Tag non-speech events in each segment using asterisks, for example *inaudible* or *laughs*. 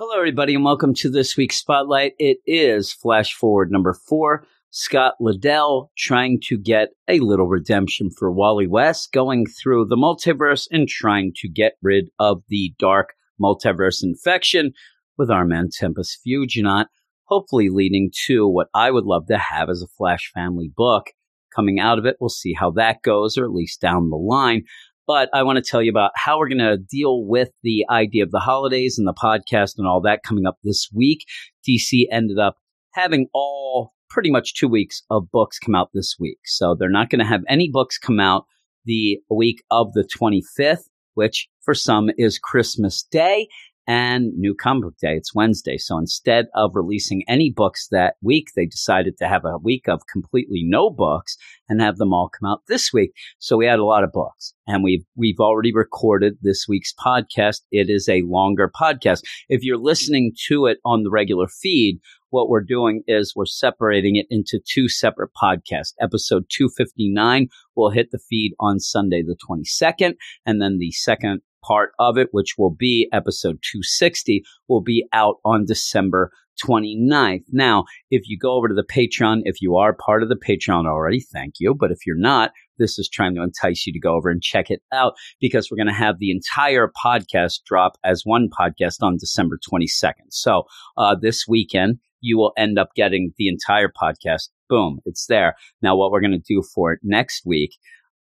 Hello, everybody, and welcome to this week's Spotlight. It is Flash Forward number four. Scott Lobdell trying to get a little redemption for Wally West, going through the multiverse and trying to get rid of the dark multiverse infection with our man Tempus Fuginaut, hopefully leading to what I would love to have as a Flash family book. Coming out of it, we'll see how that goes, or at least down the line. But I want to tell you about how we're going to deal with the idea of the holidays and the podcast and all that coming up this week. DC ended up having all pretty much two weeks of books come out this week. So they're not going to have any books come out the week of the 25th, which for some is Christmas Day and New Comic Book Day. It's Wednesday. So instead of releasing any books that week, they decided to have a week of completely no books and have them all come out this week. So we had a lot of books and we've, we've already recorded this week's podcast. It is a longer podcast. If you're listening to it on the regular feed, what we're doing is we're separating it into two separate podcasts. Episode 259 will hit the feed on Sunday, the 22nd. And then the second part of it, which will be episode 260, will be out on December 29th. Now, if you go over to the Patreon, if you are part of the Patreon already, thank you. But if you're not, this is trying to entice you to go over and check it out because we're going to have the entire podcast drop as one podcast on December 22nd. So, uh, this weekend, you will end up getting the entire podcast. Boom, it's there. Now, what we're going to do for next week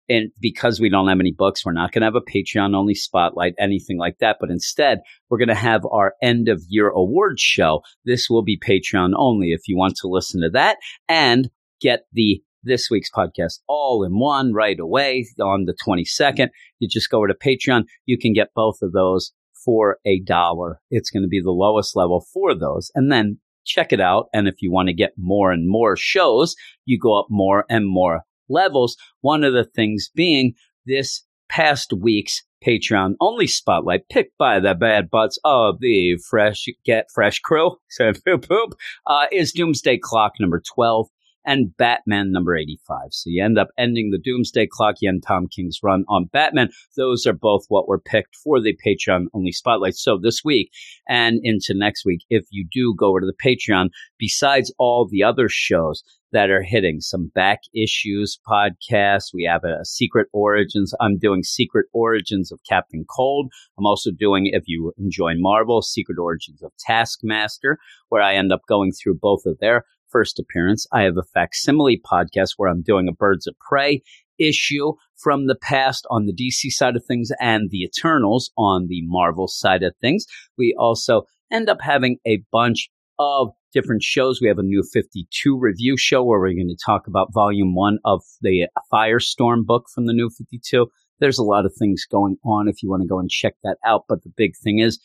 and because we don't have any books, we're not going to have a Patreon only spotlight, anything like that. But instead, we're going to have our end of year awards show. This will be Patreon only if you want to listen to that and get the this week's podcast all in one right away on the 22nd. You just go over to Patreon. You can get both of those for a dollar. It's going to be the lowest level for those. And then check it out. And if you want to get more and more shows, you go up more and more levels. One of the things being this past week's Patreon only spotlight picked by the bad butts of the Fresh Get Fresh crew, so *laughs* poop poop, uh, is Doomsday Clock number 12 and Batman number 85. So you end up ending the Doomsday Clock, you end Tom King's run on Batman. Those are both what were picked for the Patreon only spotlight. So this week and into next week, if you do go over to the Patreon, besides all the other shows, that are hitting some back issues podcasts. We have a, a, Secret Origins. I'm doing Secret Origins of Captain Cold. I'm also doing, if you enjoy Marvel, Secret Origins of Taskmaster, where I end up going through both of their first appearance. I have a facsimile podcast where I'm doing a Birds of Prey issue from the past on the DC side of things and the Eternals on the Marvel side of things. We also end up having a bunch of different shows. We have a new 52 review show where we're going to talk about volume one of the Firestorm book from the new 52. There's a lot of things going on if you want to go and check that out. But the big thing is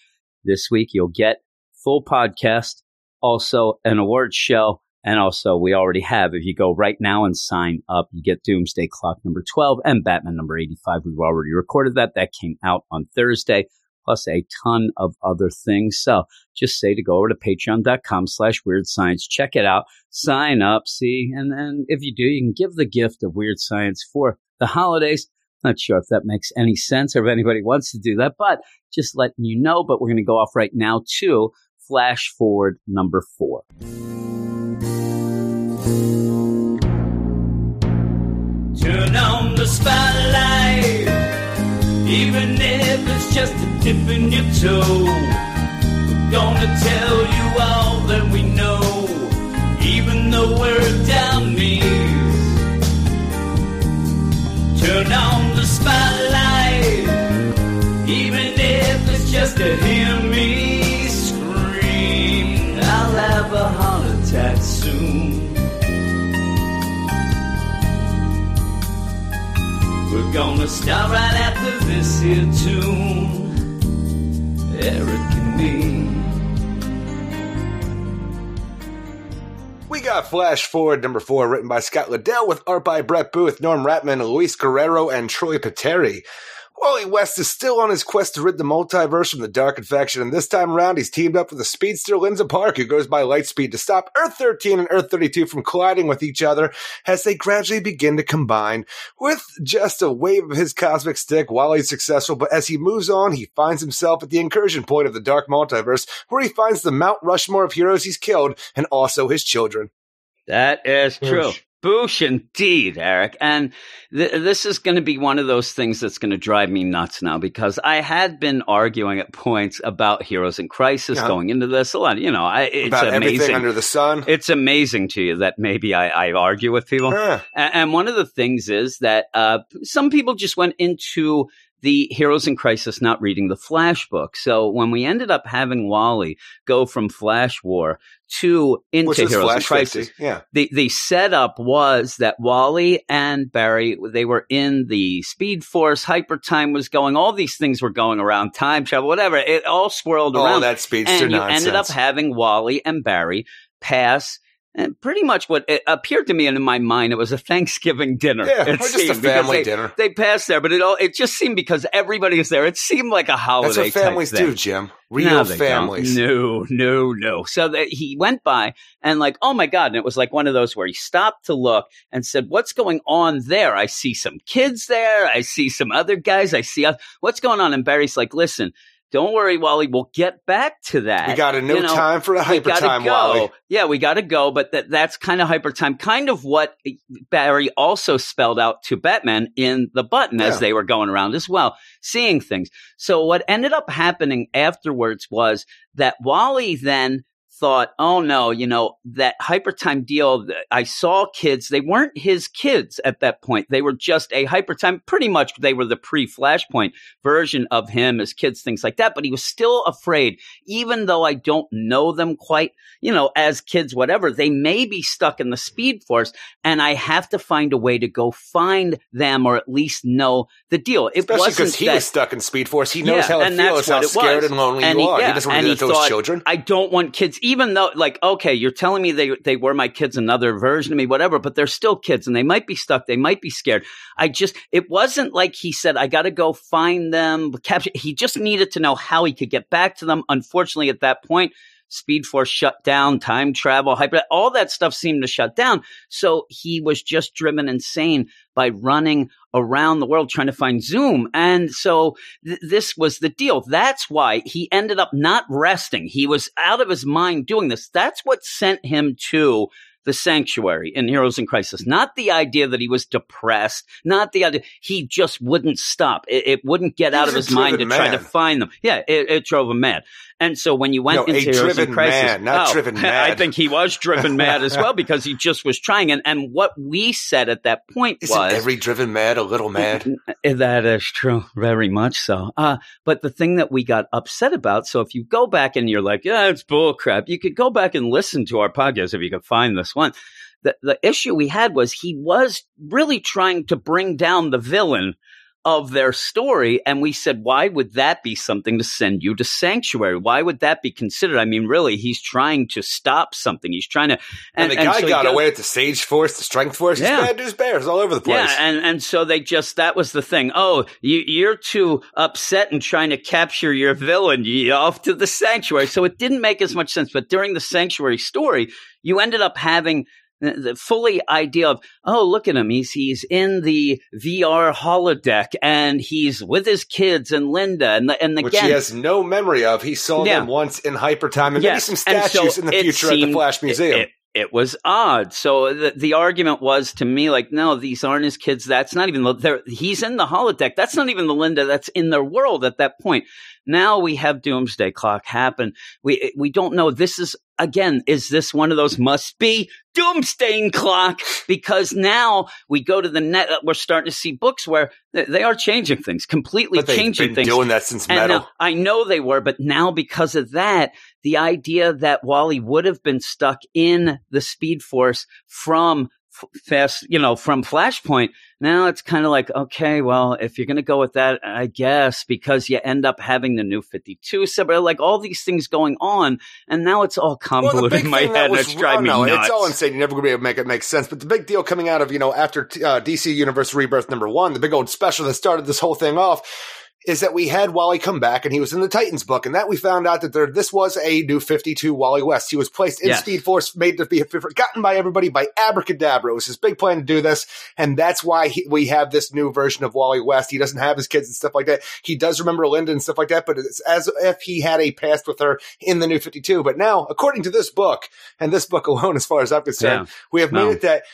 this week you'll get full podcast, also an awards show. And also, we already have, if you go right now and sign up, you get Doomsday Clock number 12 and Batman number 85. We've already recorded that. That came out on Thursday plus a ton of other things. So just say to go over to patreon.com slash weird science, check it out, sign up, see, and then if you do, you can give the gift of weird science for the holidays. Not sure if that makes any sense or if anybody wants to do that, but just letting you know. But we're going to go off right now to flash forward number four. Turn on the spotlight, even if it's just a dip in your toe. We're gonna tell you all that we know, We're gonna start right after this here tune. Eric and me. We got Flash Forward number four, written by Scott Lobdell, with art by Brett Booth, Norm Rapmund, Luis Guerrero, and Troy Peteri. Wally West is still on his quest to rid the multiverse from the Dark Infection, and this time around he's teamed up with the speedster Linda Park, who goes by Lightspeed, to stop Earth 13 and Earth 32 from colliding with each other as they gradually begin to combine. With just a wave of his cosmic stick, Wally's successful, but as he moves on, he finds himself at the incursion point of the Dark Multiverse, where he finds the Mount Rushmore of heroes he's killed, and also his children. That is true. Boosh. Boosh indeed, Eric. And th- this is going to be one of those things that's going to drive me nuts now because I had been arguing at points about Heroes in Crisis Yeah. going into this a lot. You know, I, it's About everything amazing. under the sun. it's amazing to you that maybe I, I argue with people. Huh. A- And one of the things is that uh, some people just went into the Heroes in Crisis not reading the Flash book. So when we ended up having Wally go from Flash War to into Heroes in Crisis, 50. Yeah. the the setup was that Wally and Barry they were in the Speed Force, Hyper Time was going, all these things were going around, time travel, whatever. It all swirled All around, that speedster and you nonsense. ended up having Wally and Barry pass. And pretty much what it appeared to me and in my mind, it was a Thanksgiving dinner. yeah, it or just a family they, dinner. They passed there, but it all it just seemed because everybody was there. It seemed like a holiday. That's what families do, Jim. Real No, they don't. families. No, no, no. So that he went by and like, oh my God. And it was like one of those where he stopped to look and said, what's going on there? I see some kids there. I see some other guys. I see, what's going on? And Barry's like, listen, don't worry, Wally. We'll get back to that. We got a new You know, time for a hyper time, go. Wally. Yeah, we got to go. But that, that's kind of hyper time, kind of what Barry also spelled out to Batman in the button Yeah. as they were going around as well, seeing things. So what ended up happening afterwards was that Wally then thought, oh no, you know, that hypertime deal, I saw kids, they weren't his kids at that point. They were just a hypertime, pretty much they were the pre Flashpoint version of him as kids, things like that. But he was still afraid, even though I don't know them quite, you know, as kids, whatever, they may be stuck in the speed force and I have to find a way to go find them or at least know the deal. It Especially because he that, was stuck in Speed Force. He knows Yeah, how it feels, how scared was. and lonely And you he- are. yeah, he doesn't want to do that to his children. I don't want kids, even though, like, okay, you're telling me they they were my kids, another version of me, whatever, but they're still kids, and they might be stuck, they might be scared. I just, it wasn't like he said, I got to go find them, capture. He just needed to know how he could get back to them. Unfortunately, at that point. Speed Force shut down, time travel, hyper, all that stuff seemed to shut down. So he was just driven insane by running around the world trying to find Zoom. And so th- this was the deal. That's why he ended up not resting. He was out of his mind doing this. That's what sent him to the sanctuary in Heroes in Crisis. Not the idea that he was depressed, not the idea he just wouldn't stop. It, it wouldn't get He out of his mind to driven try to find them. Yeah, it, it drove him mad. And so when you went No, a into Heroes in Crisis, man, not oh, driven *laughs* I think he was driven mad as well *laughs* because he just was trying. And and what we said at that point Isn't was every driven mad a little mad? that is true, very much so. Uh, but the thing that we got upset about, so if you go back and you're like, yeah, it's bullcrap, you could go back and listen to our podcast if you could find this one. The, the issue we had was he was really trying to bring down the villain of their story. And we said, why would that be something to send you to sanctuary? Why would that be considered? I mean, really, he's trying to stop something. He's trying to. And, the guy so he got away with the Sage Force, the Strength Force. He's Yeah. bad news bears all over the place. yeah, and, and so they just that was the thing. Oh, you, you're too upset and trying to capture your villain. You off to the sanctuary. So it didn't make as much sense. But during the sanctuary story, you ended up having the the fully idea of oh look at him he's he's in the VR holodeck and he's with his kids and Linda and the, and which again he has no memory of. He saw Yeah. them once in hyper time and Yes, maybe some and so statues in the it future at the Flash Museum. It, it was odd. So the, the argument was to me like, no, these aren't his kids. That's not even the, he's in the holodeck. That's not even the Linda that's in their world at that point. Now we have Doomsday Clock happen. We we don't know. This is again. Is this one of those must be Doomsday Clock? Because now we go to the net. Uh, we're starting to see books where they, are changing things, completely changing been things. doing that since Metal. now, I know they were, but now because of that, the idea that Wally would have been stuck in the Speed Force from fast, you know, from Flashpoint. Now it's kind of like, okay, well, if you're going to go with that, I guess, because you end up having the new 52 separate, like all these things going on. And now it's all convoluted well, in my head and it's driving me nuts. It's all insane. You're never going to be able to make it make sense. But the big deal coming out of, you know, after uh, DC Universe Rebirth number one, the big old special that started this whole thing off is that we had Wally come back and he was in the Titans book, and that we found out that there this was a new 52 Wally West. He was placed in yes. Speed Force, made to be forgotten by everybody by Abracadabra. It was his big plan to do this, and that's why he, we have this new version of Wally West. He doesn't have his kids and stuff like that. He does remember Linda and stuff like that, but it's as if he had a past with her in the new 52. But now, according to this book, and this book alone, as far as I'm concerned, yeah. we have made no. it that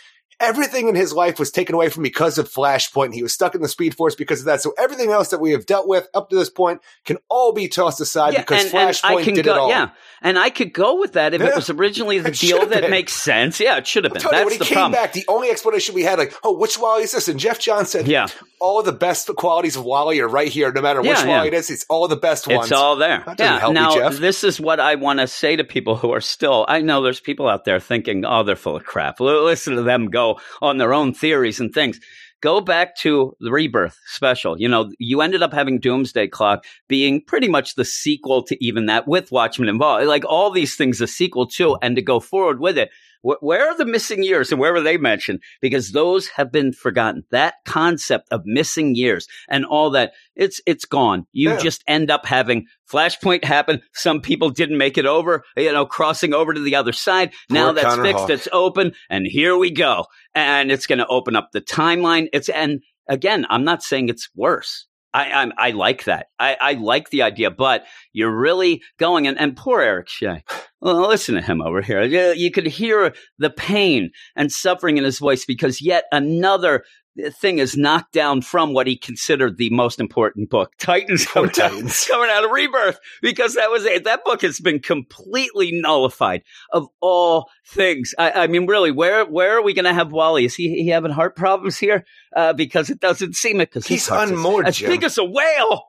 everything in his life was taken away from because of Flashpoint. He was stuck in the Speed Force because of that. So everything else that we have dealt with up to this point can all be tossed aside yeah, because and, Flashpoint and did go, it all. Yeah, and I could go with that if yeah. it was originally the deal that been. makes sense. Yeah, it should have been. That's you, when he the came problem. back, the only explanation we had, like, oh, which Wally is this? And Geoff Johns said, yeah, all the best qualities of Wally are right here, no matter which yeah, Wally it is. It's all the best ones. It's all there. yeah. now, me, this is what I want to say to people who are still. I know there's people out there thinking, oh, they're full of crap. Listen to them go on their own theories and things. Go back to the Rebirth special. You know, you ended up having Doomsday Clock being pretty much the sequel to even that with Watchmen involved. Like all these things, a sequel to, and to go forward with it. Where are the missing years and where were they mentioned? Because those have been forgotten. That concept of missing years and all that, it's, it's gone. You yeah. just end up having Flashpoint happen. Some people didn't make it over, you know, crossing over to the other side. Poor now that's Connor fixed. Hawk. It's open and here we go. And it's going to open up the timeline. It's, and again, I'm not saying it's worse. I, I, I like that. I, I like the idea, but you're really going and, and poor Eric Shea. Well, listen to him over here. You, you could hear the pain and suffering in his voice because yet another thing is knocked down from what he considered the most important book, Titans, coming, Titans. Out, *laughs* coming out of Rebirth, because that was it. That book has been completely nullified of all things. I, I mean, really, where where are we going to have Wally? Is he, he having heart problems here? Uh, because it doesn't seem it. Because he's unmoored, as big as a whale.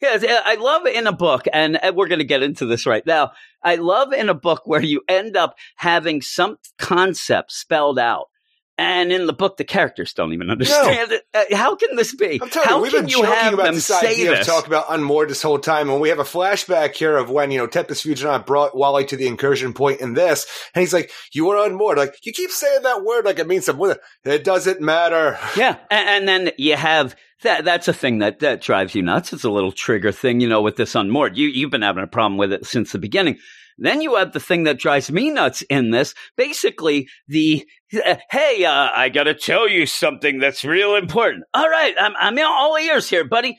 Yes, I love in a book, and we're going to get into this right now. I love in a book where you end up having some concept spelled out. And in the book, the characters don't even understand no. it. Uh, how can this be? How you, we've can been you have about them this say idea this? Of talk about unmoored this whole time, and we have a flashback here of when you know Tempus Fuginaut brought Wally to the incursion point in this, and he's like, "You are unmoored." Like you keep saying that word like it means something. It doesn't matter. Yeah, and, and then you have that that's a thing that that drives you nuts. It's a little trigger thing, you know, with this unmoored. You you've been having a problem with it since the beginning. Then you have the thing that drives me nuts in this. Basically, the uh, hey, uh, I got to tell you something that's real important. All right, I'm I'm all ears here, buddy.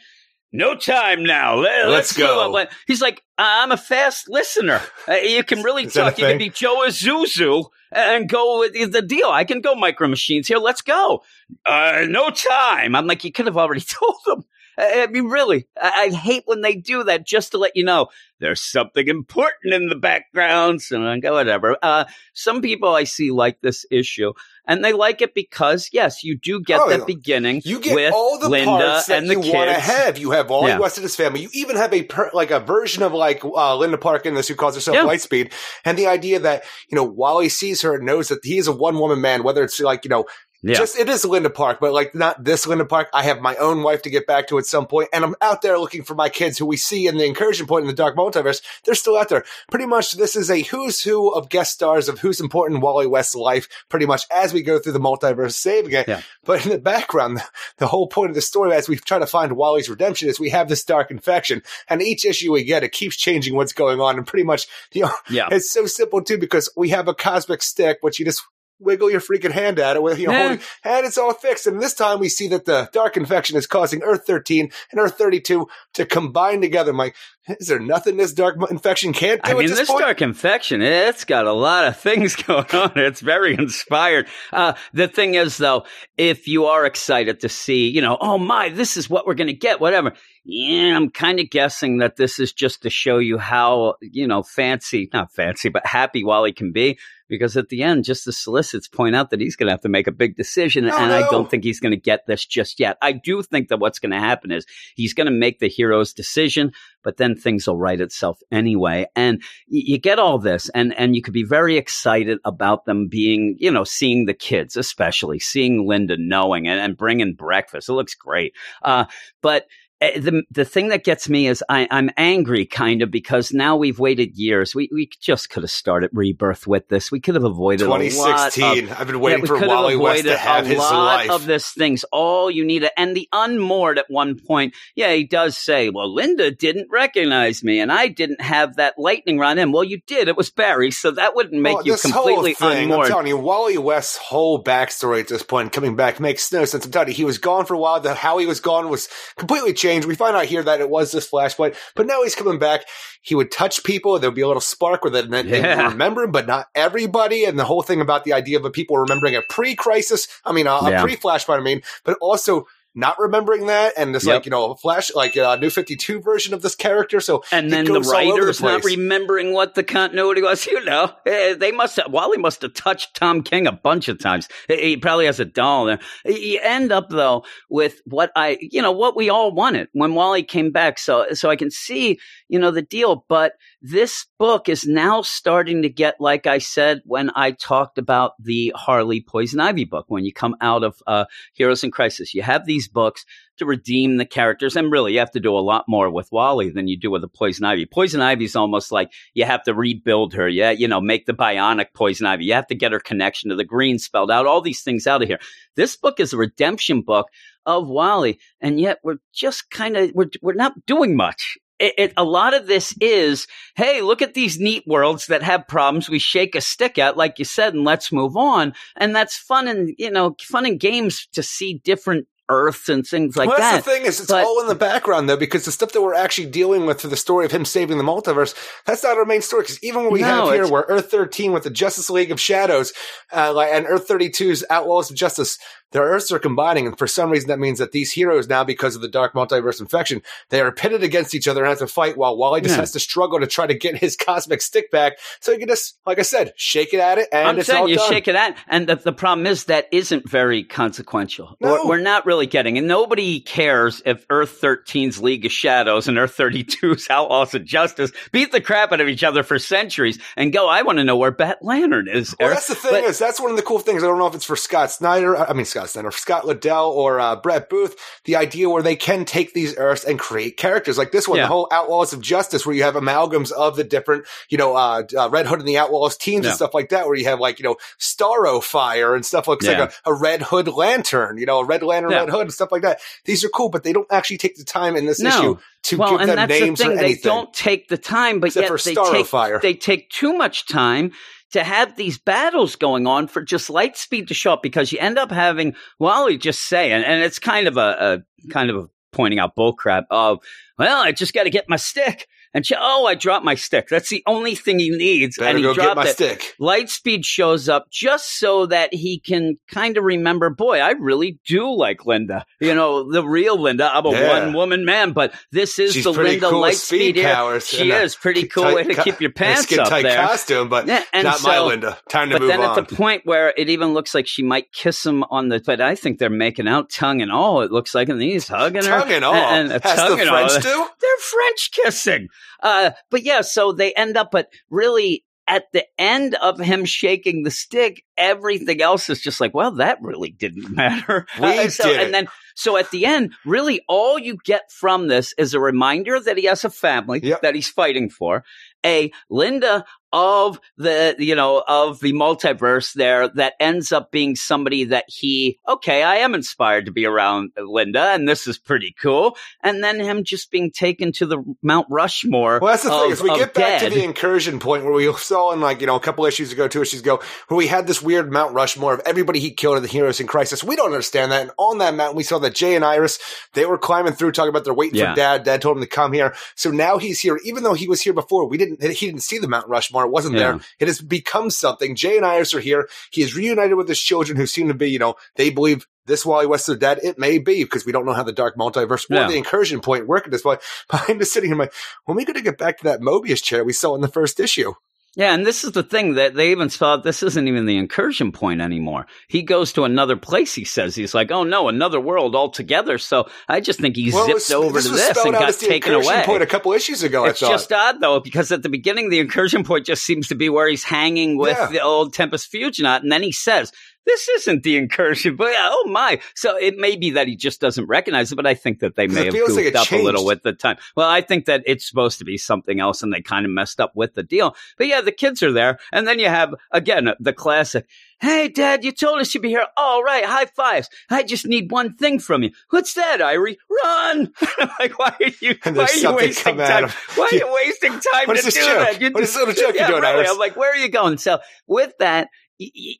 No time now. Let, us go. go. He's like, I'm a fast listener. Uh, you can really *laughs* talk. You can be Joe Isuzu and go with the deal. I can go micro machines here. Let's go. Uh, no time. I'm like, you could have already *laughs* told them. I mean, really, I, I, hate when they do that just to let you know there's something important in the background. So I go, whatever. Uh, some people I see like this issue, and they like it because, yes, you do get oh, that beginning. You get with all the Linda parts that and the you want to have. You have all yeah. West of his family. You even have a per, like a version of like uh, Linda Park in this who calls herself yeah. Lightspeed, and the idea that you know Wally sees her and knows that he is a one woman man, whether it's like you know yeah. Just it is Linda Park, but like not this Linda Park. I have my own wife to get back to at some point, and I'm out there looking for my kids who we see in the incursion point in the Dark Multiverse. They're still out there. Pretty much, this is a who's who of guest stars of who's important in Wally West's life. Pretty much as we go through the multiverse, saving it. Yeah. But in the background, the, the whole point of the story, as we try to find Wally's redemption, is we have this dark infection, and each issue we get, it keeps changing what's going on, and pretty much, you know, yeah. it's so simple too because we have a cosmic stick, which you just wiggle your freaking hand at it with, you know, holding, and it's all fixed. And this time we see that the dark infection is causing Earth 13 and Earth 32 to combine together. I'm like, is there nothing this dark infection can't do? I mean, this, this dark infection, it's got a lot of *laughs* things going on. It's very *laughs* inspired. Uh, the thing is, though, if you are excited to see, you know, oh my, this is what we're going to get, whatever. Yeah, I'm kind of guessing that this is just to show you how, you know, fancy, not fancy, but happy Wally can be because at the end, just the solicits point out that he's going to have to make a big decision, and no. I don't think he's going to get this just yet. I do think that what's going to happen is he's going to make the hero's decision, but then things will right itself anyway. And you get all this and, and you could be very excited about them being, you know, seeing the kids, especially seeing Linda knowing and, and bringing breakfast. It looks great. Uh, but Eh, the the thing that gets me is I, am angry kind of because now we've waited years. We we just could have started rebirth with this. We could have avoided 2016. Of, I've been waiting yeah, for Wally West to have his life. of this things. All you need, and the unmoored at one point. Yeah, he does say, "Well, Linda didn't recognize me, and I didn't have that lightning run in." Well, you did. It was Barry, so that wouldn't make well, you completely thing, unmoored. I'm telling you, Wally West's whole backstory at this point, coming back, makes no sense. I'm telling you, he was gone for a while. The how he was gone was completely changed we find out here that it was this flashpoint, but now he's coming back. He would touch people. There'd be a little spark where they, yeah. they remember him, but not everybody. And the whole thing about the idea of people remembering a pre-crisis, I mean, a, yeah. a pre-flashpoint, I mean, but also not remembering that and it's yep. like you know a flash like a new 52 version of this character. So and then the writers the not remembering what the continuity was *laughs* you know. Eh, they must have wally must have touched tom king a bunch of times. He probably has a doll there. You end up though with what i you know what we all wanted when wally came back. So so i can see you know the deal. But this book is now starting to get like i said when i talked about the harley poison ivy book when you come out of uh, heroes in crisis. You have these these books to redeem the characters. And really, you have to do a lot more with Wally than you do with the Poison Ivy. Poison Ivy is almost like you have to rebuild her. Yeah, you know, make the bionic Poison Ivy. You have to get her connection to the green spelled out. All these things out of here. This book is a redemption book of Wally, and yet we're just kind of we're we're not doing much. It, it, a lot of this is, hey, look at these neat worlds that have problems. We shake a stick at, like you said, and let's move on. And that's fun and you know, fun and games to see different Earth and things like well, that's that. the thing is, it's but, all in the background though, because the stuff that we're actually dealing with for the story of him saving the multiverse, that's not our main story. Because even what we no, have here, where Earth 13 with the Justice League of Shadows, uh, and Earth 32's Outlaws of Justice, their Earths are combining, and for some reason that means that these heroes now, because of the dark multiverse infection, they are pitted against each other and have to fight while Wally just yeah. has to struggle to try to get his cosmic stick back. So you can just, like I said, shake it at it, and I'm it's saying all you done. shake it at, and the, the, problem is that isn't very consequential. No. We're, we're, not really getting, and nobody cares if Earth 13's League of Shadows and Earth 32's *laughs* Outlaws of Justice beat the crap out of each other for centuries and go. I want to know where Bat Lantern is. Well, that's the thing but, is that's one of the cool things. I don't know if it's for Scott Snyder. I mean Scott Snyder, Scott Lobdell or uh, Brett Booth, the idea where they can take these Earths and create characters like this one, yeah. the whole Outlaws of Justice, where you have amalgams of the different, you know, uh, uh, Red Hood and the Outlaws teams yeah. and stuff like that, where you have like, you know, Starro Fire and stuff like, yeah. like a, a, Red Hood Lantern, you know, a Red Lantern, Red Hood and stuff like that. These are cool, but they don't actually take the time in this no. issue to well, give them names the or anything. They don't take the time, but Except yet they take, Fire. they take too much time to have these battles going on for just light speed to show up because you end up having Wally just saying, and it's kind of a, a kind of a pointing out bullcrap of, well, I just got to get my stick. And she, oh, I dropped my stick. That's the only thing he needs. Better and he go dropped get my it. stick. Lightspeed shows up just so that he can kind of remember, boy, I really do like Linda. You know, the real Linda. I'm a yeah. one woman man, but this is She's the Linda cool Lightspeed. Powers she is pretty cool tight, way to keep your pants up tight there. costume, but yeah, not so, my Linda. Time to move on. but then at the point where it even looks like she might kiss him on the, but I think they're making out tongue and all. It looks like, and he's hugging her. Tongue and all. And, and tongue the French all. do? They're French kissing. Uh, but yeah, so they end up, but really at the end of him shaking the stick, everything else is just like, well, that really didn't *laughs* matter. We uh, so, did and then, so at the end, really all you get from this is a reminder that he has a family yep. that he's fighting for. A Linda of the you know of the multiverse there that ends up being somebody that he okay i am inspired to be around linda and this is pretty cool. And then him just being taken to the mount rushmore well that's the of, thing is we get back dead. to the incursion point where we saw in like you know a couple issues ago two issues ago where we had this weird mount rushmore of everybody he killed in the heroes in crisis we don't understand that. And on that mountain we saw that jay and iris they were climbing through talking about they're waiting yeah. for dad. Dad told him to come here. So now he's here. Even though he was here before we didn't he didn't see the mount rushmore it wasn't yeah. there it has become something. Jay and Iris are here. He is reunited with his children who seem to be, you know, they believe this Wally West is dead. It may be because we don't know how the dark multiverse or the incursion point work at this point. *laughs* But I'm just sitting here like, when are we going to get back to that Mobius chair we saw in the first issue? Yeah, and this is the thing that they even thought this isn't even the incursion point anymore. He goes to another place. He says he's like, oh no, another world altogether. So I just think he Well, zipped was- over this to this and got taken away. point a couple issues ago. It's I thought. just odd though, because at the beginning, the incursion point just seems to be where he's hanging with Yeah. the old Tempus Fuginaut, and then he says, "This isn't the incursion." But yeah, oh my! So it may be that he just doesn't recognize it, but I think that they may have like goofed it up a little with the time. Well, I think that it's supposed to be something else, and they kind of messed up with the deal. But yeah, the kids are there, and then you have again the classic. Hey, Dad, you told us you'd be here. All right, high fives. I just need one thing from you. What's that, Irey? Run! *laughs* like, why are you? Why are you wasting time? Why are you wasting time What to do joke? that? You What is just- this little joke you're doing, really. I'm like, where are you going? So with that,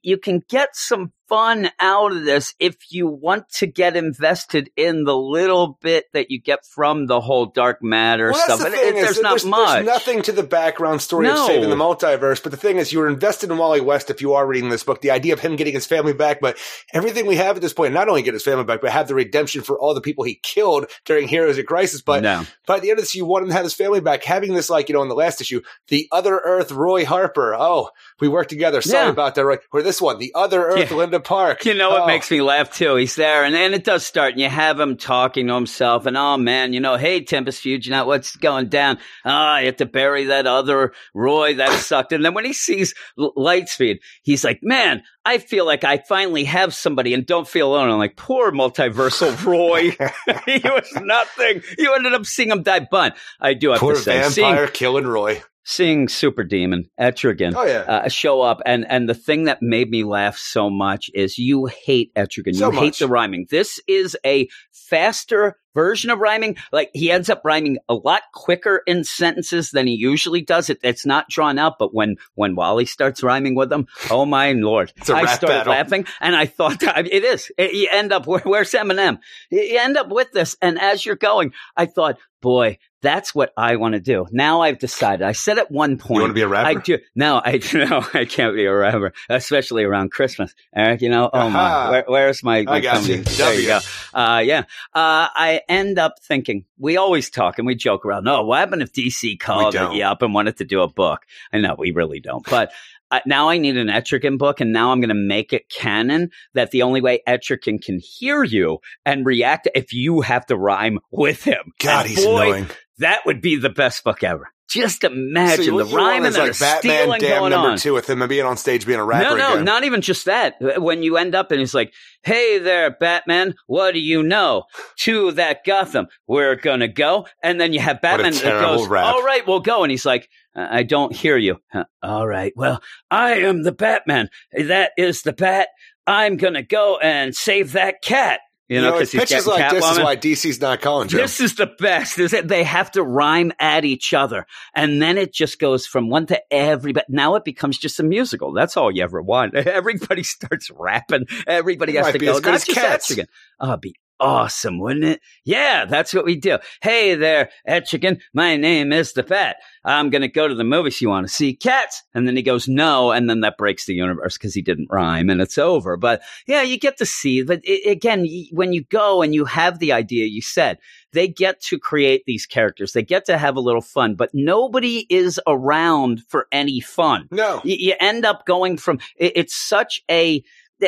you can get some fun out of this if you want to get invested in the little bit that you get from the whole dark matter Well, stuff. the it- there's not there's, much. there's nothing to the background story No. of saving the multiverse. But the thing is, you were invested in Wally West if you are reading this book. The idea of him getting his family back, but everything we have at this point, not only get his family back, but have the redemption for all the people he killed during Heroes in Crisis. But no. by the end of this, you want him to have his family back. Having this, like, you know, in the last issue, the other Earth, Roy Harper. Oh, we worked together. Sorry Yeah. about that, Roy. Or this one, the other Earth, Yeah. Linda Park. You know what Oh. makes me laugh too? He's there, and then it does start, and you have him talking to himself, and oh man, you know, hey Tempus Fuginaut, what's going down? Ah, I have to bury that other Roy that sucked. And then when he sees Lightspeed, he's like, man, I feel like I finally have somebody, and don't feel alone. I'm like, poor multiversal *laughs* Roy. *laughs* he was nothing. You ended up seeing him die, but I do have Poor to say, seeing, vampire killing Roy. Seeing Super Demon Etrigan Oh, yeah. uh, show up, and and the thing that made me laugh so much is you hate Etrigan, So you hate the rhyming. This is a faster version of rhyming. Like he ends up rhyming a lot quicker in sentences than he usually does. It it's not drawn out, but when when Wally starts rhyming with him, oh my lord, It's a I started battle. laughing, and I thought *laughs* that, it is. It- you end up where, *laughs* where's Eminem? You end up with this, and as you're going, I thought, boy. That's what I want to do. Now I've decided. I said at one point, You want to be a rapper? I do. No, I *laughs* no, I can't be a rapper, especially around Christmas. Eric, you know, oh my, where, where's my? my I got comedy? you. There you go. Uh, yeah. Uh, I end up thinking we always talk and we joke around. Oh, what happened if DC called don't. up and wanted to do a book? I know we really don't, but. Uh, now I need an Etrigan book, and now I'm going to make it canon that the only way Etrigan can hear you and react if you have to rhyme with him. God, And he's boy, annoying. That would be the best book ever. Just imagine So the what you want rhyming and like the Batman stealing Damn going number on. two with him and being on stage being a rapper No, no, again. not even just that. Uh, when you end up and he's like, "Hey there, Batman, what do you know? To that Gotham, we're gonna go." And then you have Batman that goes, rap. "All right, we'll go." And he's like, "I I don't hear you." All right, well, I am the Batman. That is the Bat. I'm gonna go and save that cat. You, You know, know, because it's he's pitches like this is why DC's not calling Joe. This is the best. Is that they have to rhyme at each other, and then it just goes from one to everybody. Now it becomes just a musical. That's all you ever want. *laughs* Everybody starts rapping. Everybody has to go. Not just Cats. Etrigan. Oh, be awesome, wouldn't it? Yeah, that's what we do. Hey there, Etrigan. My name is the Fat. I'm gonna go to the movies. You want to see Cats? And then he goes, no, and then that breaks the universe because he didn't rhyme, and it's over. But yeah, you get to see. But i again, when you go and you have the idea, you said they get to create these characters. They get to have a little fun, but nobody is around for any fun. no. You, you end up going from it, it's such a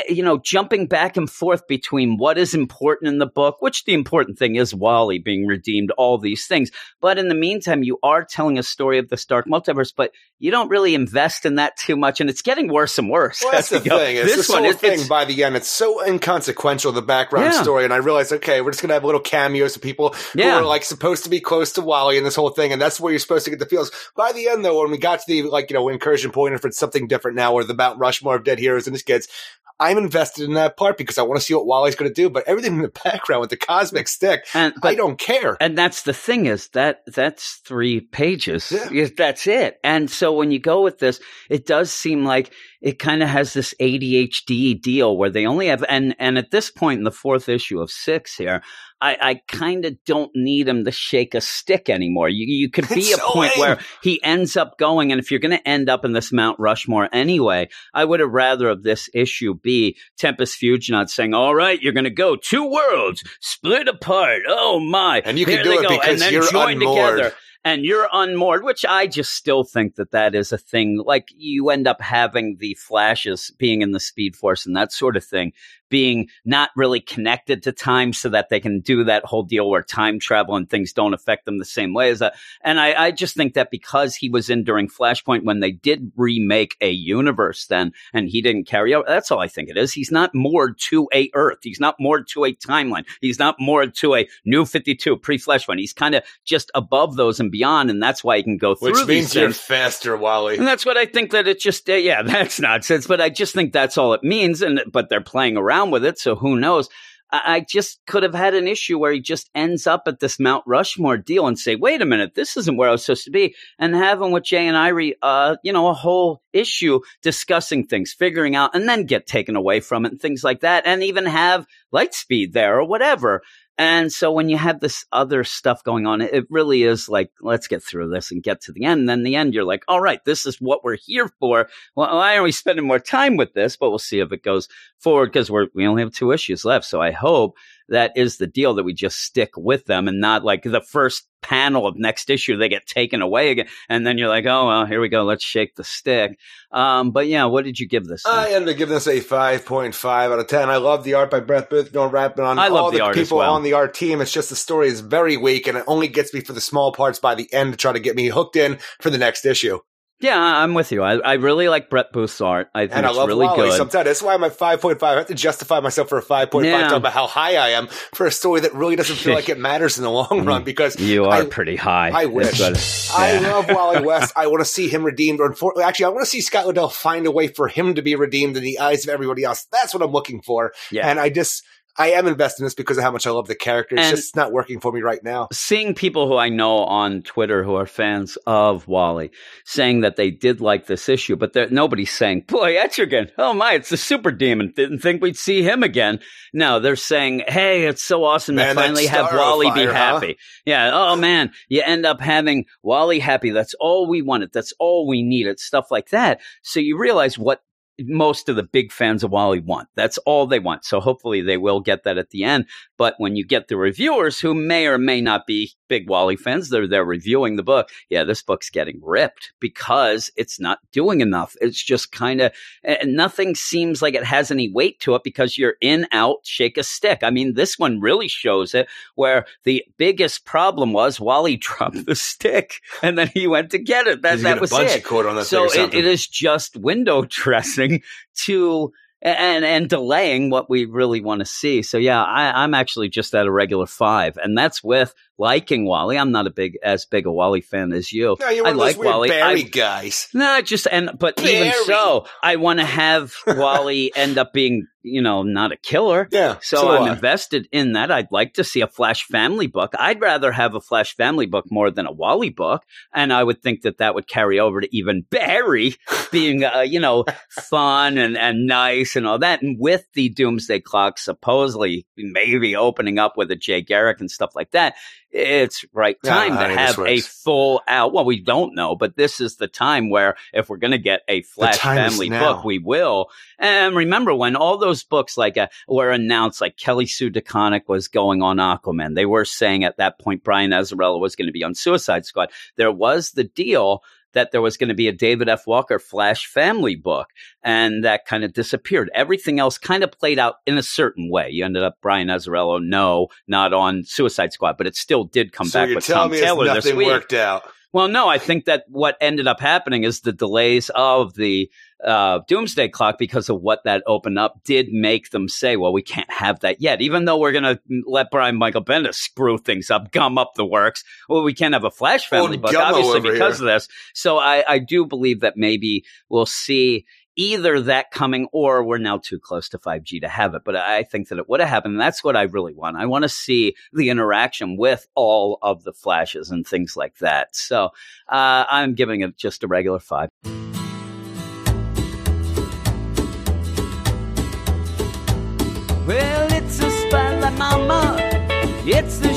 you know jumping back and forth between what is important in the book which the important thing is wally being redeemed all these things but in the meantime you are telling a story of the stark multiverse but you don't really invest in that too much and it's getting worse and worse Well, that's *laughs* the go. thing. Is this this one is thing it's- by the end, it's so inconsequential, the background Yeah. story. And I realized, okay, we're just going to have little cameos of people Yeah. who are like supposed to be close to Wally in this whole thing. And that's where you're supposed to get the feels. By the end, though, when we got to the, like, you know, incursion point, if it's something different now or the Mount Rushmore of dead heroes and his kids, I'm invested in that part because I want to see what Wally's going to do. But everything in the background with the cosmic stick, and, I don't care. And that's the thing is that that's three pages. Yeah, That's it. And so when you go with this, it does seem like it kind of has this ADHD deal where they only have and and at this point in the fourth issue of six here, I, I kind of don't need him to shake a stick anymore. You you could be It's a so point lame. where he ends up going, and if you're going to end up in this Mount Rushmore anyway, I would have rather of this issue be Tempus Fuginaut saying, "All right, you're going to go two worlds split apart. Oh my!" And you can Here do it go. because and then you're join unmoored. together. And you're unmoored, which I just still think that that is a thing. Like you end up having the flashes being in the Speed Force and that sort of thing being not really connected to time so that they can do that whole deal where time travel and things don't affect them the same way as that. And I, I just think that because he was in during Flashpoint when they did remake a universe then and he didn't carry out, that's all I think it is. He's not moored to a Earth. He's not moored to a timeline. He's not moored to a new 52 pre Flashpoint. He's kind of just above those and beyond. And that's why he can go through Which means these you're faster, Wally. And that's what I think that it just, uh, yeah, *laughs* that's nonsense. But I just think that's all it means. And, but they're playing around with it. So who knows? I, just could have had an issue where he just ends up at this Mount Rushmore deal and say, wait a minute, this isn't where I was supposed to be. And having with Jay and Irey, uh, you know, a whole issue discussing things, figuring out, and then get taken away from it and things like that. And even have Lightspeed there or whatever. And so when you have this other stuff going on, it really is like, let's get through this and get to the end. And then the end, you're like, all right, this is what we're here for. Well, why are we spending more time with this? But we'll see if it goes forward because we're, we only have two issues left. So I hope that is the deal that we just stick with them and not like the first panel of next issue they get taken away again and then you're like oh well here we go let's shake the stick um, but yeah what did you give this? I ended up giving this a 5.5 out of 10. I love the art by Brett Booth, Norm Rapmund on I love all the the, people well. on the art team. It's just the story is very weak and it only gets me for the small parts by the end to try to get me hooked in for the next issue. Yeah i'm with you i, I really like brett booth's art i think And I it's love really Wally. good Sometimes that's why I'm at 5.5. I have to justify myself for a 5.5 Yeah. talking about how high I am for a story that really doesn't feel like it *laughs* matters in the long run mm, because you are I- pretty high I wish. what- I love Wally *laughs* West. I want to see him redeemed. Or actually, I want to see Scott Lobdell find a way for him to be redeemed in the eyes of everybody else. That's what I'm looking for. Yeah. And I just, I am invested in this because of how much I love the character. It's And- just not working for me right now. seeing people who I know on Twitter who are fans of Wally saying that they did like this issue, but nobody's saying, boy, Etrigan, oh my, it's the super demon. Didn't think we'd see him again. No, they're saying, hey, it's so awesome Man, to finally have Wally be fire, huh? happy. Yeah, oh man, you end up having Wally happy. That's all we wanted. That's all we needed. Stuff like that. So you realize what most of the big fans of Wally want. That's all they want. So hopefully they will get that at the end. But when you get the reviewers who may or may not be big Wally fans, they're they're reviewing the book. Yeah, this book's getting ripped because it's not doing enough. It's just kind of nothing seems like it has any weight to it because you're in out shake a stick. I mean, this one really shows it where the biggest problem was Wally *laughs* dropped the stick and then he went to get it. That that was it. cord on that So it, it is just window *laughs* dressing to and and delaying what we really want to see. So yeah, I, I'm actually just at a regular five, and that's with liking Wally. I'm not a big as big a Wally fan as you. No, I like Wally. Barry I- guys. no, just and but even so, I want to have Wally *laughs* end up being you know not a killer. Yeah. So, do I'm I. invested in that. I'd like to see a Flash family book. I'd rather have a Flash family book more than a Wally book, and I would think that that would carry over to even Barry *laughs* being, uh, you know, fun and, and nice and all that. And with the Doomsday Clock supposedly maybe opening up with a Jay Garrick and stuff like that, it's right time I to have a full out. Well, we don't know, but this is the time where if we're going to get a Flash family book, we will. And remember when all those books like uh, were announced, like Kelly Sue DeConnick was going on Aquaman. They were saying at that point Brian Azzarello was going to be on Suicide Squad. There was the deal that there was going to be a David F. Walker Flash family book, and that kind of disappeared. Everything else kind of played out in a certain way. You ended up Brian Azzarello, no, not on Suicide Squad, but it still did come So back you're with Tom me Taylor it's this week. worked out. Well, no, I think that what ended up happening is the delays of the uh, Doomsday Clock because of what that opened up did make them say, well, we can't have that yet. Even though we're going to let Brian Michael Bendis screw things up, gum up the works. Well, we can't have a Flash family book, obviously, because here. of this. So I, I do believe that maybe we'll see either that coming or we're now too close to 5G to have it. But I think that it would have happened. And that's what I really want. I want to see the interaction with all of the flashes and things like that. So uh, I'm giving it just a regular five. Well, it's a spotlight, mama. It's the